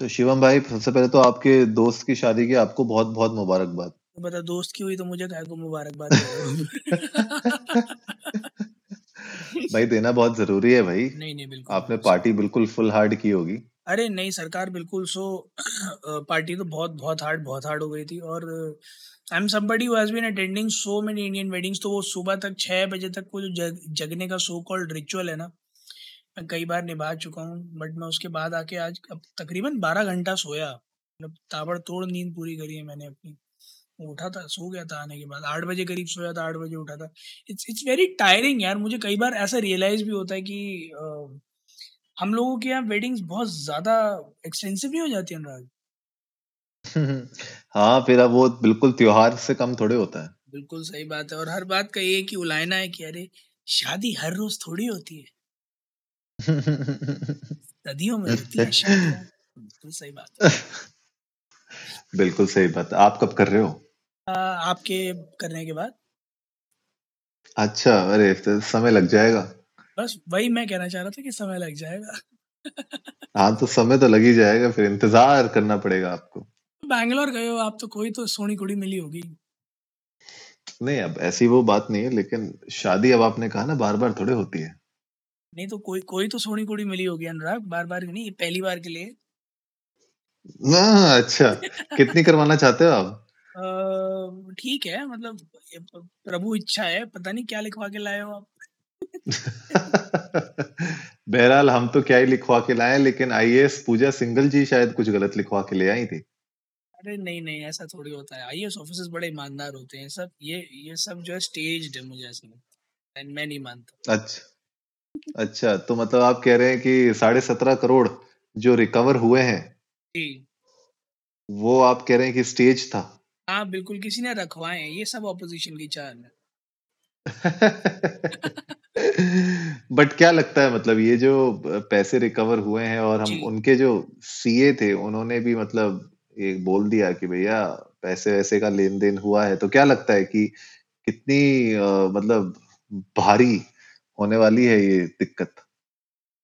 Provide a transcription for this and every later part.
तो शिवम भाई सबसे पहले तो आपके दोस्त की शादी की आपको बहुत बहुत मुबारकबाद। तो बता दोस्त की हुई तो मुझे को मुबारकबाद भाई देना बहुत ज़रूरी है भाई। नहीं नहीं बिल्कुल आपने पार्टी बिल्कुल फुल हार्ड की होगी। अरे नहीं सरकार बिल्कुल सो पार्टी तो बहुत बहुत हार्ड बहुत हार्ड हो गई थी। और I am somebody who has been attending so many Indian weddings तो वो सुबह तक छः बजे तक वो जो जग, जगने का सो कॉल्ड रिचुअल है ना मैं कई बार निभा चुका हूँ बट मैं उसके बाद आके आज अब तकरीबन बारह घंटा सोया। मतलब ताबड़तोड़ नींद पूरी करी है मैंने अपनी। उठा था सो गया था आने के बाद। आठ बजे करीब सोया था आठ बजे उठा था। इट्स इट्स वेरी टायरिंग यार। मुझे कई बार ऐसा रियलाइज़ भी होता है कि अ, हम लोगों के यहाँ वेडिंग्स बहुत ज़्यादा एक्सपेंसिव नहीं हो जाती है अनुराग। हाँ फिर अब वो बिल्कुल त्योहार से कम थोड़े होता है। बिल्कुल सही बात है। और हर बात का ये कि उलायना है कि अरे शादी हर रोज थोड़ी होती है। सदियों में है बिल्कुल सही बात है बिल्कुल सही बात आप कब कर रहे हो आ, आपके करने के बाद अच्छा अरे तो समय लग जाएगा बस वही मैं कहना चाह रहा था कि समय लग जाएगा हाँ तो समय तो लग ही जाएगा फिर इंतज़ार करना पड़ेगा आपको बैंगलोर गए हो आप तो कोई तो सोनी कुड़ी मिली होगी नहीं अब ऐसी वो बात नहीं है लेकिन शादी अब आपने कहा ना बार बार थोड़े होती है नहीं तो कोई कोई तो सोनी कुड़ी मिली होगी अनुराग बार बार नहीं? ये पहली बार के लिए। हाँ अच्छा। कितनी करवाना चाहते हो आप? ठीक है मतलब प्रभु इच्छा है पता नहीं क्या लिखवा के लाए हो आप। बहरहाल हम तो क्या ही लिखवा के लाए लेकिन आईएएस पूजा सिंगल जी शायद कुछ गलत लिखवा के ले आई थी। अरे नहीं नहीं ऐसा थोड़ी होता है। आईएएस ऑफिसर्स बड़े ईमानदार होते हैं सब ये ये सब जो है स्टेज्ड है मुझे ऐसा लगता है। मैं नहीं मानता। अच्छा। अच्छा तो मतलब आप कह रहे हैं कि साढ़े सत्रह करोड़ जो रिकवर हुए हैं जी। वो आप कह रहे हैं कि स्टेज था? हाँ बिल्कुल किसी ने रखवाए हैं ये सब ऑपोजिशन की चाल है। बट क्या लगता है मतलब ये जो पैसे रिकवर हुए हैं और हम जी। उनके जो सीए थे उन्होंने भी मतलब ये बोल दिया कि भैया पैसे वैसे का लेन देन हुआ है तो क्या लगता है कि कितनी अ, मतलब भारी होने वाली है ये दिक्कत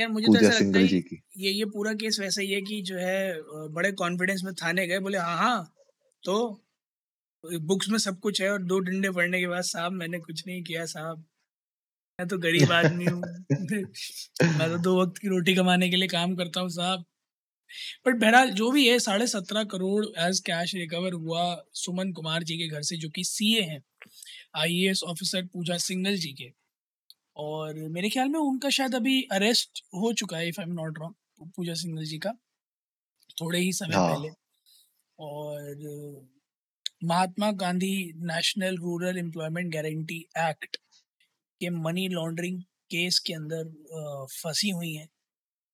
यार मुझे तो ऐसा लगता है ये ये पूरा केस वैसा ही है कि जो है बड़े कॉन्फिडेंस में थाने गए बोले हाँ हाँ तो बुक्स में सब कुछ है और दो डंडे पड़ने के बाद साहब मैंने कुछ नहीं किया साहब। मैं तो गरीब आदमी हूँ। मैं तो दो वक्त की रोटी कमाने के लिए काम करता हूँ साहब। बट बहरहाल जो भी है साढ़े सत्रह करोड़ एज कैश रिकवर हुआ सुमन कुमार जी के घर से जो कि सीए हैं आईएएस ऑफिसर पूजा सिंगल जी के। और मेरे ख्याल में उनका शायद अभी अरेस्ट हो चुका है if I am not wrong Pooja Singhal ji का थोड़े ही समय हाँ। पहले। और Mahatma Gandhi National Rural Employment Guarantee Act के मनी लॉन्ड्रिंग केस के अंदर फंसी हुई हैं।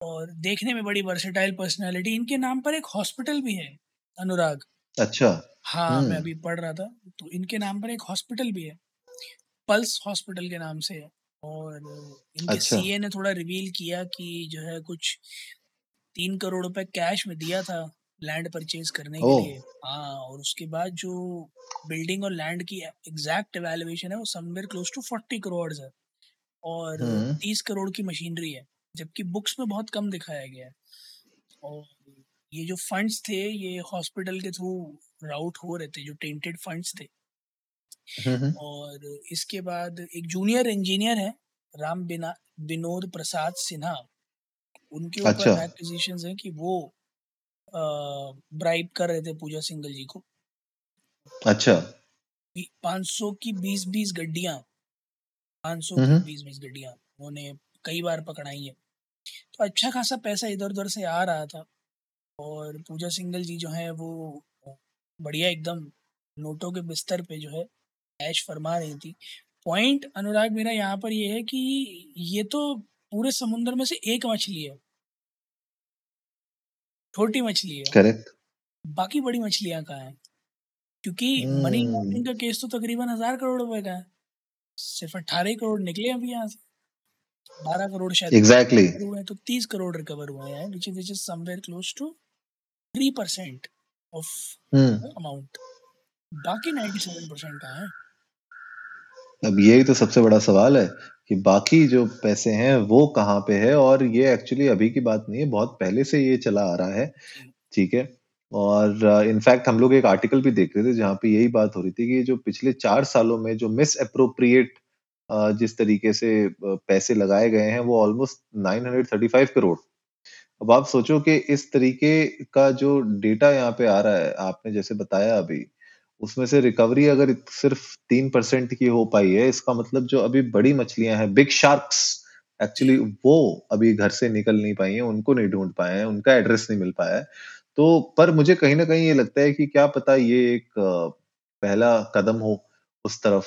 और देखने में बड़ी वर्सेटाइल पर्सनालिटी इनके नाम पर एक हॉस्पिटल भी है अनुराग। अच्छा। हाँ मैं हम्म। अभी पढ़ रहा था तो इनके नाम पर एक हॉस्पिटल भी है। पल्स हॉस्पिटल के नाम से है। और इनके अच्छा। सीए ने थोड़ा रिवील किया कि जो है कुछ तीन करोड़ रुपए कैश में दिया था लैंड परचेज करने के लिए। हाँ और उसके बाद जो बिल्डिंग और लैंड की एग्जैक्ट एवेल्युएशन है वो somewhere close to forty crore है और हम्म। तीस करोड़ की मशीनरी है जबकि बुक्स में बहुत कम दिखाया गया है। और ये जो फंड्स थे ये हॉस्पिटल के थ्रू राउट हो रहे थे जो टेंटेड फंड्स थे और इसके बाद एक जूनियर इंजीनियर है राम बिना विनोद प्रसाद सिन्हा। उनके ऊपर अच्छा। एक्विजिशन है कि वो ब्राइब कर रहे थे पूजा सिंगल जी को। अच्छा। पाँच सौ की बीस बीस गड्डियाँ पाँच सौ की हम्म बीस बीस गड्डियाँ उन्होंने कई बार पकड़ाई है। तो अच्छा खासा पैसा इधर उधर से आ रहा था और पूजा सिंगल जी जो है वो बढ़िया एकदम नोटों के बिस्तर पे जो है ऐश फरमा रही थी। पॉइंट अनुराग मेरा यहाँ पर ये है कि ये तो पूरे समुंदर में से एक मछली है। छोटी मछली है। करेक्ट। बाकी बड़ी मछलियाँ कहाँ हैं? क्योंकि मनी हम्म। लॉन्ड्रिंग का केस तो तकरीबन हज़ार करोड़ रुपए का है। सिर्फ़ अट्ठारह करोड़ निकले अभी यहाँ से। बारह करोड़ शायद रिकवर हुए हैं तो तीस करोड़ रिकवर हुए हैं which which is somewhere close to three percent of amount बाकी नाइन्टी सेवन परसेंट कहाँ है? अब यही तो सबसे बड़ा सवाल है कि बाकी जो पैसे हैं वो कहाँ पे है? और ये एक्चुअली अभी की बात नहीं है, बहुत पहले से ये चला आ रहा है। ठीक है? और इनफैक्ट हम लोग एक आर्टिकल भी देख रहे थे जहाँ पे यही बात हो रही थी कि जो पिछले चार सालों में जो मिस अप्रोप्रिएट जिस तरीके से पैसे लगाए गए हैं वो ऑलमोस्ट 935 करोड़ अब आप सोचो कि इस तरीके का जो डेटा यहाँ पे आ रहा है, आपने जैसे बताया अभी उसमें से रिकवरी अगर सिर्फ़ तीन परसेंट की हो पाई है, इसका मतलब जो अभी बड़ी मछलियाँ हैं बिग शार्क्स एक्चुअली वो अभी घर से निकल नहीं पाई हैं, उनको नहीं ढूंढ पाए हैं, उनका एड्रेस नहीं मिल पाया है। तो पर मुझे कहीं ना कहीं ये लगता है कि क्या पता ये एक पहला कदम हो उस तरफ़।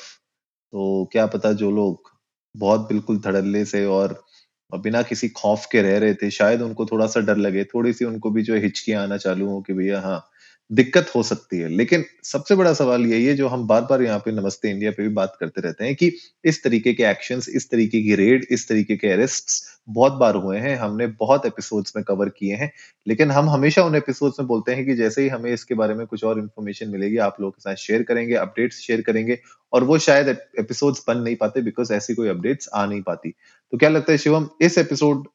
तो क्या पता जो लोग बहुत बिल्कुल धड़ल्ले से और बिना किसी खौफ के रह रहे थे, शायद उनको थोड़ा सा डर लगे, थोड़ी सी उनको भी जो है हिचकियाँ आना चालू हो कि भैया हाँ दिक्कत हो सकती है। लेकिन सबसे बड़ा सवाल यही है, जो हम बार बार यहाँ पे नमस्ते इंडिया पे भी बात करते रहते हैं कि इस तरीके के एक्शन इस तरीके की रेड इस तरीके के अरेस्ट बहुत बार हुए हैं। हमने बहुत एपिसोड्स में कवर किए हैं। लेकिन हम हमेशा उन एपिसोड्स में बोलते हैं कि जैसे ही हमें इसके बारे में कुछ और इन्फॉर्मेशन मिलेगी, आप लोगों के साथ शेयर करेंगे अपडेट्स शेयर करेंगे और वो शायद एपिसोड्स बन नहीं पाते बिकॉज़ ऐसी कोई अपडेट्स आ नहीं पाती। तो क्या लगता है शिवम, इस एपिसोड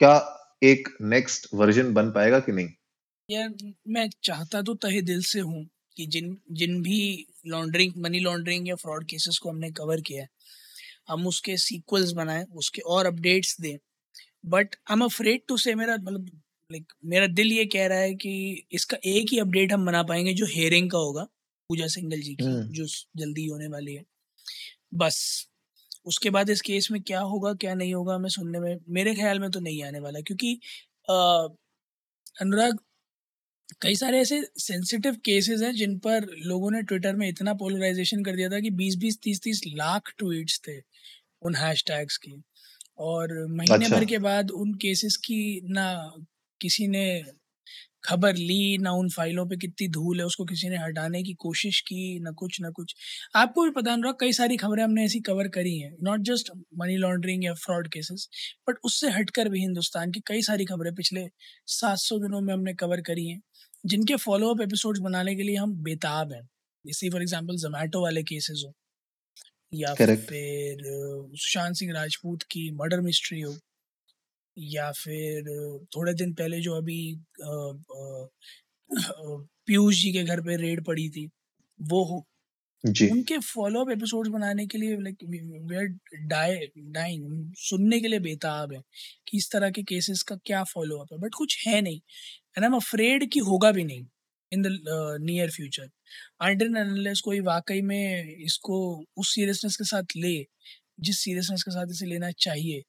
का एक नेक्स्ट वर्जन बन पाएगा कि नहीं? यार मैं चाहता तो तहे दिल से हूँ कि जिन जिन भी लॉन्ड्रिंग मनी लॉन्ड्रिंग या फ्रॉड केसेस को हमने कवर किया है हम उसके सीक्वल्स बनाएँ उसके और अपडेट्स दें। But I am afraid to say मेरा मतलब लाइक मेरा दिल ये कह रहा है कि इसका एक ही अपडेट हम बना पाएँगे जो हेयरिंग का होगा पूजा सिंगल जी की हम्म। जो जल्दी होने वाली है। बस। उसके बाद इस केस में क्या होगा क्या नहीं होगा मैं सुनने में मेरे ख्याल में तो नहीं आने वाला क्योंकि अनुराग कई सारे ऐसे सेंसिटिव केसेस हैं जिन पर लोगों ने ट्विटर में इतना पोलराइजेशन कर दिया था कि 20-20 30-30 लाख ट्वीट्स थे उन हैशटैग्स की। और महीने अच्छा। भर के बाद उन केसेस की ना किसी ने खबर ली ना उन फाइलों पे कितनी धूल है उसको किसी ने हटाने की कोशिश की ना कुछ ना कुछ। आपको भी पता अनुराग कई सारी खबरें हमने ऐसी कवर करी हैं नॉट जस्ट मनी लॉन्ड्रिंग या फ्रॉड केसेस बट उससे हटकर भी हिंदुस्तान की कई सारी खबरें पिछले 700 दिनों में हमने कवर करी हैं। जिनके फॉलोअप एपिसोड बनाने के लिए हम बेताब हैं जैसे फॉर एग्ज़ाम्पल जोमेटो वाले केसेस हो या Correct. फिर सुशांत सिंह राजपूत की मर्डर मिस्ट्री हो या फिर थोड़े दिन पहले जो अभी पीयूष जी के घर पे रेड पड़ी थी वो हो जी। उनके फॉलोअप एपिसोड्स बनाने के लिए लाइक डाई डाइंग सुनने के लिए बेताब है कि इस तरह के केसेस का क्या फॉलोअप है। बट कुछ है नहीं एंड आई एम अफ्रेड कि होगा भी नहीं in the near future until unless कोई वाकई में इसको उस सीरियसनेस के साथ ले, जिस सीरियसनेस के साथ इसे लेना चाहिए,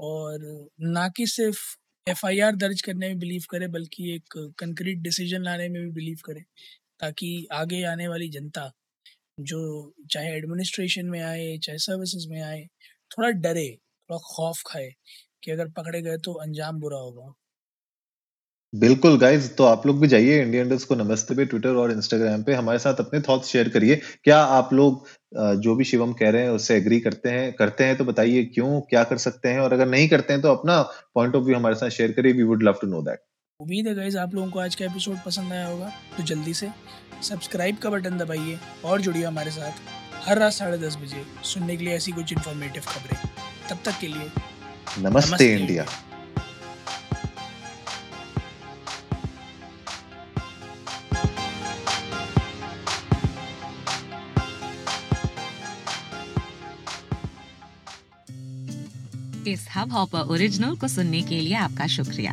और ना कि सिर्फ़ एफआईआर दर्ज करने में बिलीव करे, बल्कि एक कंक्रीट डिसीज़न लाने में भी बिलीव करे, ताकि आगे आने वाली जनता जो चाहे एडमिनिस्ट्रेशन में आए, चाहे सर्विसेज़ में आए, थोड़ा डरे, थोड़ा खौफ खाए कि अगर पकड़े गए तो अंजाम बुरा होगा। बिल्कुल गाइज़ तो आप लोग भी जाइए इंडियन को नमस्ते पे ट्विटर और इंस्टाग्राम पे, हमारे साथ अपने थॉट्स शेयर करिए। क्या आप लोग जो भी शिवम कह रहे हैं, उससे एग्री करते हैं करते हैं तो बताइए क्यों, क्या कर सकते हैं और अगर नहीं करते हैं तो अपना पॉइंट ऑफ़ व्यू हमारे साथ शेयर करिए we would love to know that उम्मीद है गाइज़ आप लोगों को आज का एपिसोड पसंद आया होगा तो जल्दी से सब्सक्राइब का बटन दबाइए और जुड़िए हमारे साथ हर रात साढ़े दस बजे सुनने के लिए ऐसी कुछ इन्फॉर्मेटिव खबरें। तब तक के लिए नमस्ते नमस्ते। इंडिया। इस हब हॉपर ओरिजिनल को सुनने के लिए आपका शुक्रिया।